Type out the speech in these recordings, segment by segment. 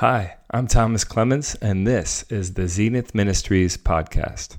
Hi, I'm Thomas Clements, and this is the Zenith Ministries podcast.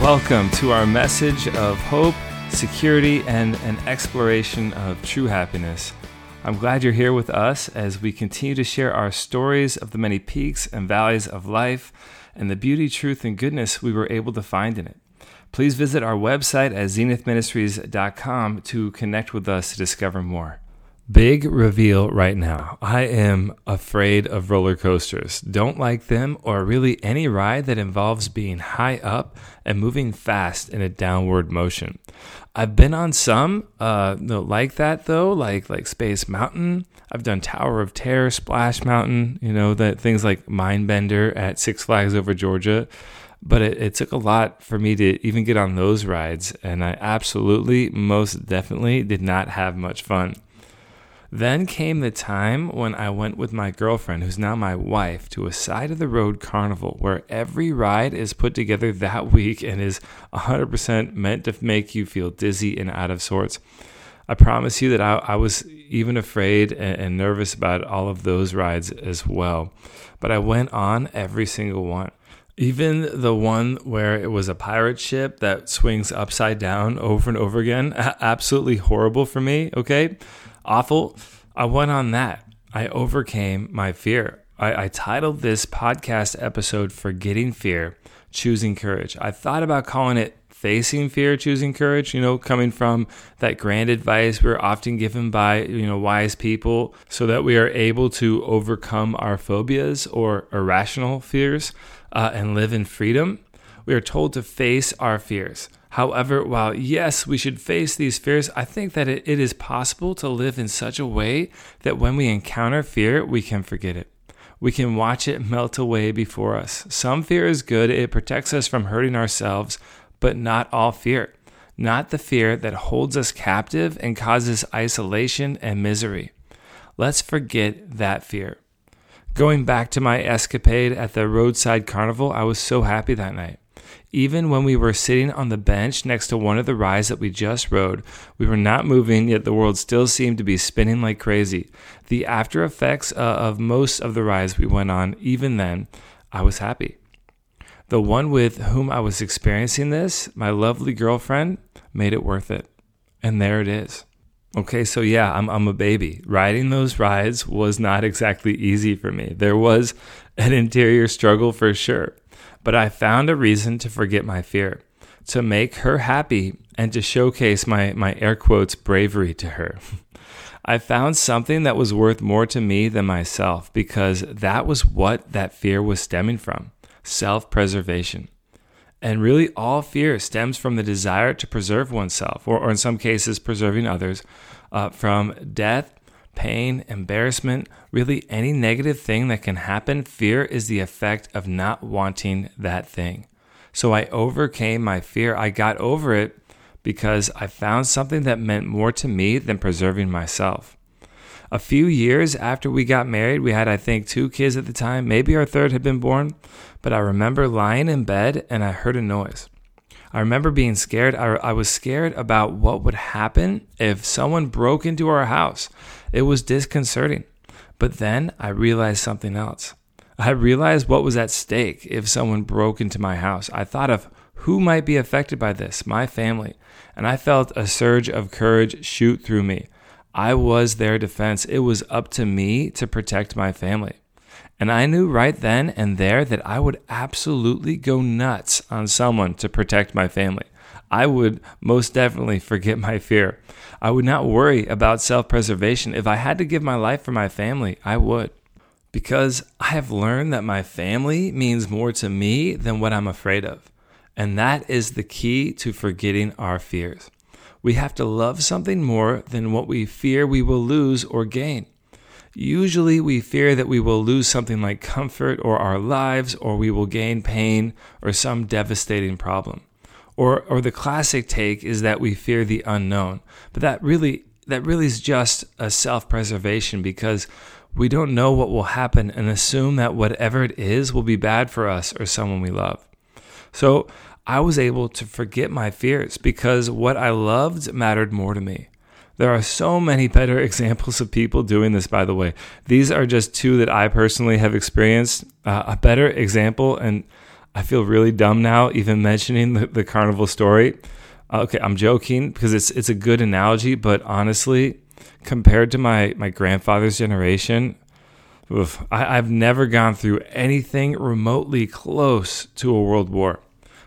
Welcome to our message of hope, security, and an exploration of true happiness. I'm glad you're here with us as we continue to share our stories of the many peaks and valleys of life and the beauty, truth, and goodness we were able to find in it. Please visit our website at zenithministries.com to connect with us to discover more. Big reveal right now. I am afraid of roller coasters. Don't like them or really any ride that involves being high up and moving fast in a downward motion. I've been on some uh, like that though, like like Space Mountain. I've done Tower of Terror, Splash Mountain. You know that things like Mindbender at Six Flags over Georgia but it, it, took a lot for me to even get on those rides, and I absolutely, most definitely did not have much fun. Then came the time when I went with my girlfriend, who's now my wife, to a side of the road carnival where every ride is put together that week and is 100% meant to make you feel dizzy and out of sorts. I promise you that I, I was even afraid and, and nervous about all of those rides as well. But I went on every single one. Even the one where it was a pirate ship that swings upside down over and over again, absolutely horrible for me, okay? Awful. I went on that. I overcame my fear. I, I titled this podcast episode Forgetting Fear, Choosing Courage. I thought about calling it facing fear, choosing courage, you know, coming from that grand advice we're often given by, you know, wise people so that we are able to overcome our phobias or irrational fears uh, and live in freedom. We are told to face our fears. However, while yes, we should face these fears, I think that it, it is possible to live in such a way that when we encounter fear, we can forget it. We can watch it melt away before us. Some fear is good, it protects us from hurting ourselves, but not all fear. Not the fear that holds us captive and causes isolation and misery. Let's forget that fear. Going back to my escapade at the roadside carnival, I was so happy that night. Even when we were sitting on the bench next to one of the rides that we just rode, we were not moving, yet the world still seemed to be spinning like crazy. The after effects uh, of most of the rides we went on, even then, I was happy. The one with whom I was experiencing this, my lovely girlfriend, made it worth it. And there it is. Okay, so yeah, I'm, I'm a baby. Riding those rides was not exactly easy for me. There was an interior struggle for sure, but I found a reason to forget my fear, to make her happy, and to showcase my, my air quotes bravery to her. I found something that was worth more to me than myself because that was what that fear was stemming from self preservation. And really, all fear stems from the desire to preserve oneself, or, or in some cases, preserving others uh, from death, pain, embarrassment, really any negative thing that can happen. Fear is the effect of not wanting that thing. So I overcame my fear. I got over it because I found something that meant more to me than preserving myself a few years after we got married, we had, I think, two kids at the time. Maybe our third had been born, but I remember lying in bed and I heard a noise. I remember being scared. I, I, was scared about what would happen if someone broke into our house. It was disconcerting. But then I realized something else. I realized what was at stake if someone broke into my house. I thought of who might be affected by this, my family, and I felt a surge of courage shoot through me. I was their defense. It was up to me to protect my family. And I knew right then and there that I would absolutely go nuts on someone to protect my family. I would most definitely forget my fear. I would not worry about self preservation. If I had to give my life for my family, I would. Because I have learned that my family means more to me than what I'm afraid of. And that is the key to forgetting our fears we have to love something more than what we fear we will lose or gain. Usually, we fear that we will lose something like comfort or our lives, or we will gain pain or some devastating problem. Or, or the classic take is that we fear the unknown. But that really, that really is just a self preservation because we don't know what will happen and assume that whatever it is will be bad for us or someone we love. So I was able to forget my fears because what I loved mattered more to me. There are so many better examples of people doing this, by the way. These are just two that I personally have experienced. Uh, a better example, and I feel really dumb now even mentioning the, the carnival story. Uh, okay, I'm joking because it's it's a good analogy, but honestly, compared to my my grandfather's generation, oof, I, I've never gone through anything remotely close to a world war.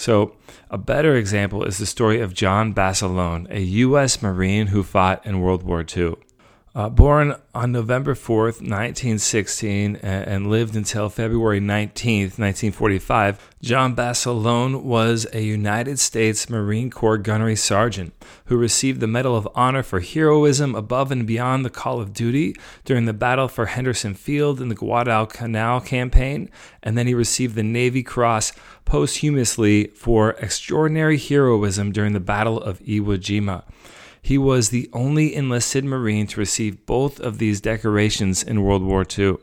So, a better example is the story of John Basilone, a U.S. Marine who fought in World War II. Uh, born on November 4th, 1916, and, and, lived until February 19th, 1945, John Basilone was a United States Marine Corps gunnery sergeant who received the Medal of Honor for heroism above and beyond the call of duty during the battle for Henderson Field in the Guadalcanal campaign, and then he received the Navy Cross posthumously for extraordinary heroism during the Battle of Iwo Jima. He was the only enlisted Marine to receive both of these decorations in World War II.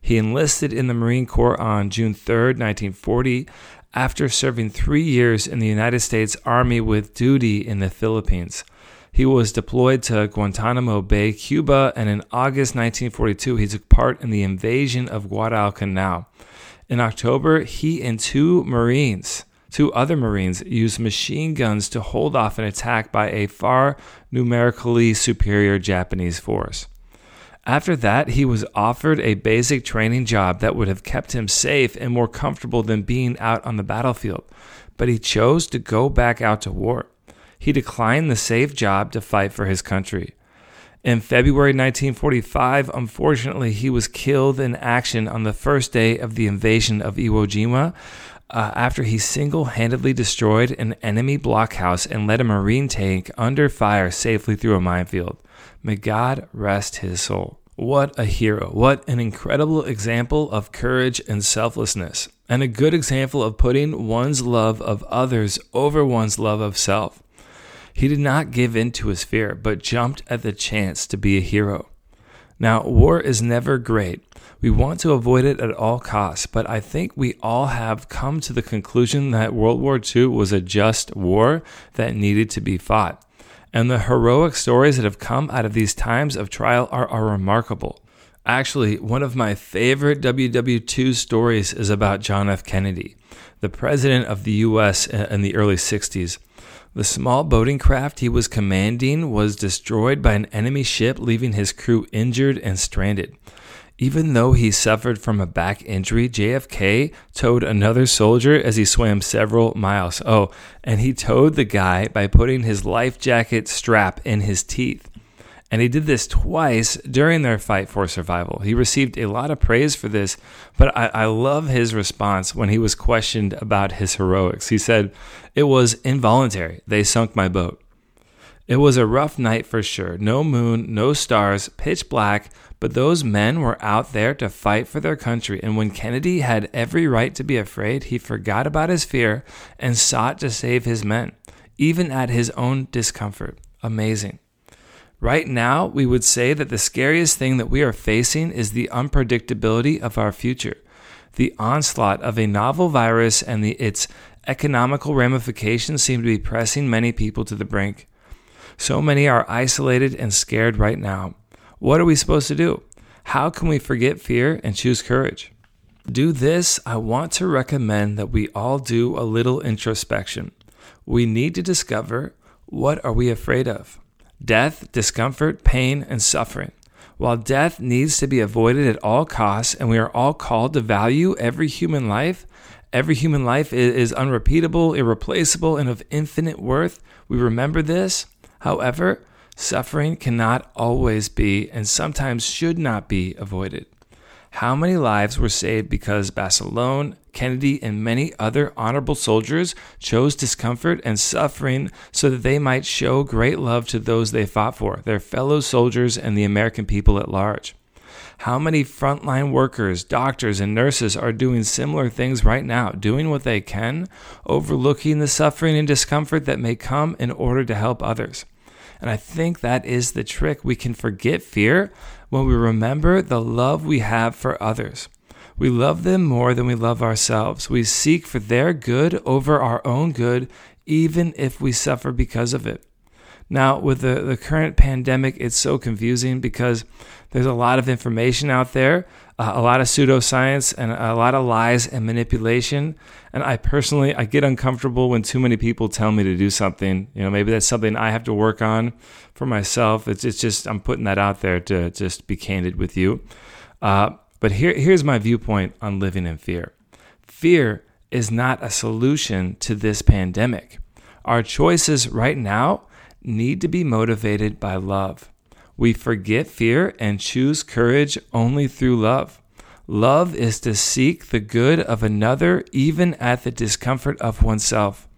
He enlisted in the Marine Corps on June 3, 1940, after serving three years in the United States Army with duty in the Philippines. He was deployed to Guantanamo Bay, Cuba, and in August 1942, he took part in the invasion of Guadalcanal. In October, he and two Marines Two other Marines used machine guns to hold off an attack by a far numerically superior Japanese force. After that, he was offered a basic training job that would have kept him safe and more comfortable than being out on the battlefield, but he chose to go back out to war. He declined the safe job to fight for his country. In February 1945, unfortunately, he was killed in action on the first day of the invasion of Iwo Jima uh, after he single handedly destroyed an enemy blockhouse and led a Marine tank under fire safely through a minefield. May God rest his soul. What a hero. What an incredible example of courage and selflessness, and a good example of putting one's love of others over one's love of self. He did not give in to his fear, but jumped at the chance to be a hero. Now, war is never great, we want to avoid it at all costs, but I think we all have come to the conclusion that World War II was a just war that needed to be fought. And the heroic stories that have come out of these times of trial are, are remarkable. Actually, one of my favorite WW2 stories is about John F. Kennedy, the president of the U.S. in the early 60s. The small boating craft he was commanding was destroyed by an enemy ship, leaving his crew injured and stranded. Even though he suffered from a back injury, JFK towed another soldier as he swam several miles. Oh, and he towed the guy by putting his life jacket strap in his teeth. And he did this twice during their fight for survival. He received a lot of praise for this, but I, I love his response when he was questioned about his heroics. He said, It was involuntary. They sunk my boat. It was a rough night for sure. No moon, no stars, pitch black but those men were out there to fight for their country, and when Kennedy had every right to be afraid, he forgot about his fear and sought to save his men, even at his own discomfort. Amazing. Right now, we would say that the scariest thing that we are facing is the unpredictability of our future. The onslaught of a novel virus and the, its economical ramifications seem to be pressing many people to the brink. So many are isolated and scared right now. What are we supposed to do? How can we forget fear and choose courage? Do this, I want to recommend that we all do a little introspection. We need to discover what are we afraid of? Death, discomfort, pain, and suffering. While death needs to be avoided at all costs and we are all called to value every human life, every human life is unrepeatable, irreplaceable, and of infinite worth. We remember this. However, Suffering cannot always be and sometimes should not be avoided. How many lives were saved because Basilone, Kennedy, and many other honorable soldiers chose discomfort and suffering so that they might show great love to those they fought for, their fellow soldiers and the American people at large? How many frontline workers, doctors, and nurses are doing similar things right now, doing what they can, overlooking the suffering and discomfort that may come in order to help others? And I think that is the trick. We can forget fear when we remember the love we have for others. We love them more than we love ourselves. We seek for their good over our own good, even if we suffer because of it. Now, with the, the current pandemic, it's so confusing because there's a lot of information out there, uh, a lot of pseudoscience, and a lot of lies and manipulation. And I personally, I get uncomfortable when too many people tell me to do something. You know, maybe that's something I have to work on for myself. It's, it's just, I'm putting that out there to just be candid with you. Uh, but here, here's my viewpoint on living in fear fear is not a solution to this pandemic. Our choices right now need to be motivated by love. We forget fear and choose courage only through love. Love is to seek the good of another, even at the discomfort of oneself.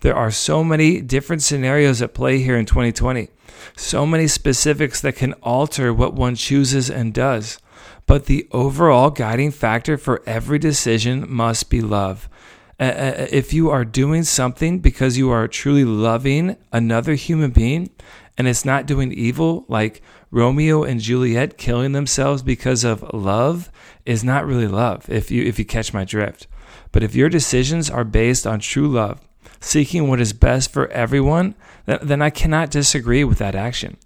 There are so many different scenarios at play here in 2020, so many specifics that can alter what one chooses and does. But the overall guiding factor for every decision must be love. Uh, if you are doing something because you are truly loving another human being and it's not doing evil, like Romeo and Juliet killing themselves because of love, is not really love. If you if you catch my drift, but if your decisions are based on true love, seeking what is best for everyone, then I cannot disagree with that action.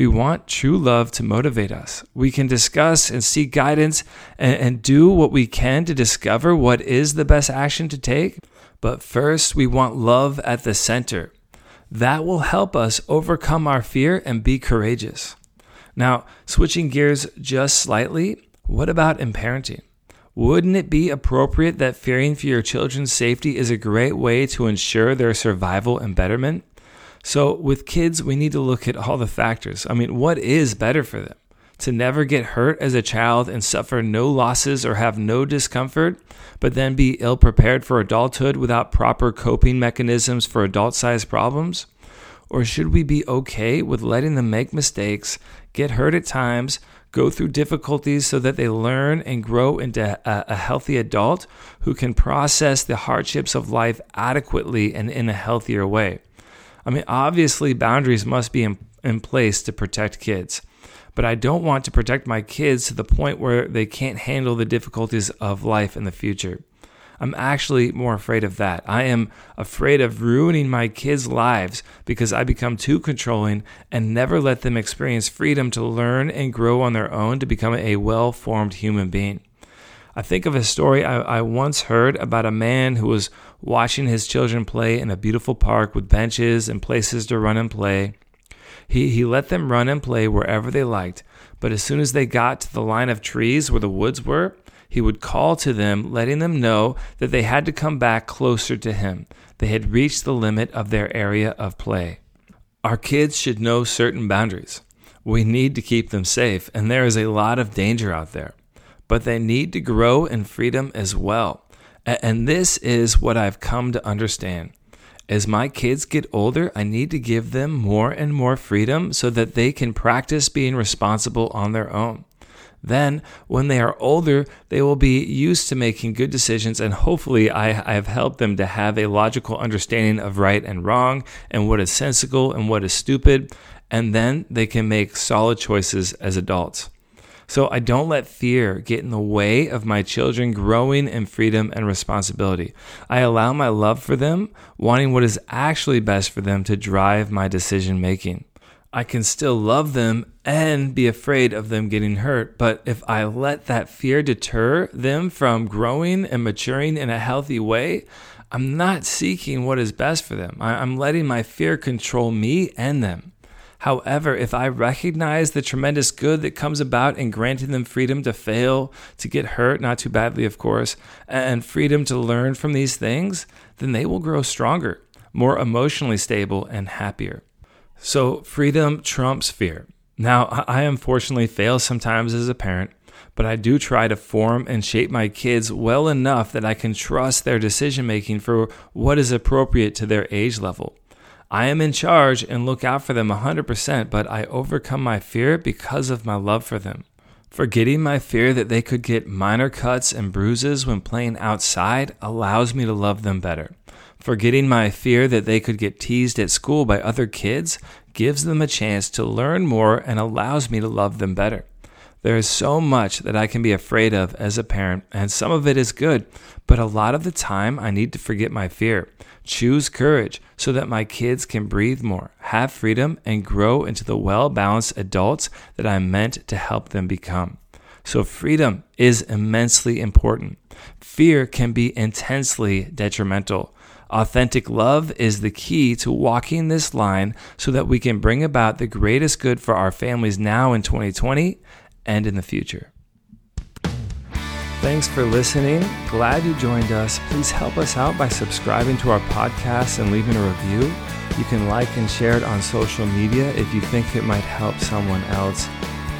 We want true love to motivate us. We can discuss and seek guidance and, and, do what we can to discover what is the best action to take. But first, we want love at the center. That will help us overcome our fear and be courageous. Now, switching gears just slightly, what about in parenting? Wouldn't it be appropriate that fearing for your children's safety is a great way to ensure their survival and betterment? So, with kids, we need to look at all the factors. I mean, what is better for them? To never get hurt as a child and suffer no losses or have no discomfort, but then be ill prepared for adulthood without proper coping mechanisms for adult sized problems? Or should we be okay with letting them make mistakes, get hurt at times, go through difficulties so that they learn and grow into a, a, healthy adult who can process the hardships of life adequately and in a healthier way? I mean, obviously, boundaries must be in, in place to protect kids, but I don't want to protect my kids to the point where they can't handle the difficulties of life in the future. I'm actually more afraid of that. I am afraid of ruining my kids' lives because I become too controlling and never let them experience freedom to learn and grow on their own to become a well formed human being. I think of a story I, I, once heard about a man who was watching his children play in a beautiful park with benches and places to run and play. He, he let them run and play wherever they liked, but as soon as they got to the line of trees where the woods were, he would call to them, letting them know that they had to come back closer to him. They had reached the limit of their area of play. Our kids should know certain boundaries. We need to keep them safe, and there is a lot of danger out there but they need to grow in freedom as well. And this is what I've come to understand. As my kids get older, I need to give them more and more freedom so that they can practice being responsible on their own. Then, when they are older, they will be used to making good decisions, and hopefully, I, I have helped them to have a logical understanding of right and wrong, and what is sensible and what is stupid, and then they can make solid choices as adults. So I don't let fear get in the way of my children growing in freedom and responsibility. I allow my love for them, wanting what is actually best for them, to drive my decision making. I can still love them and be afraid of them getting hurt, but if I let that fear deter them from growing and maturing in a healthy way, I'm not seeking what is best for them. I'm letting my fear control me and them. However, if I recognize the tremendous good that comes about in granting them freedom to fail, to get hurt, not too badly, of course, and freedom to learn from these things, then they will grow stronger, more emotionally stable, and happier. So, freedom trumps fear. Now, I unfortunately fail sometimes as a parent, but I do try to form and shape my kids well enough that I can trust their decision making for what is appropriate to their age level. I am in charge and look out for them 100%, but I overcome my fear because of my love for them. Forgetting my fear that they could get minor cuts and bruises when playing outside allows me to love them better. Forgetting my fear that they could get teased at school by other kids gives them a chance to learn more and allows me to love them better. There is so much that I can be afraid of as a parent, and some of it is good, but a lot of the time I need to forget my fear. Choose courage so that my kids can breathe more, have freedom, and grow into the well balanced adults that I'm meant to help them become. So, freedom is immensely important. Fear can be intensely detrimental. Authentic love is the key to walking this line so that we can bring about the greatest good for our families now in 2020 and in the future. Thanks for listening. Glad you joined us. Please help us out by subscribing to our podcast and leaving a review. You can like and share it on social media if you think it might help someone else.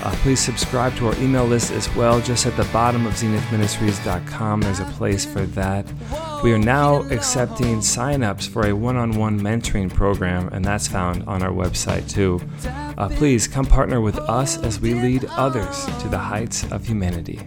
Uh, please subscribe to our email list as well. Just at the bottom of zenithministries.com, there's a place for that. We are now accepting signups for a one on one mentoring program, and that's found on our website too. Uh, please come partner with us as we lead others to the heights of humanity.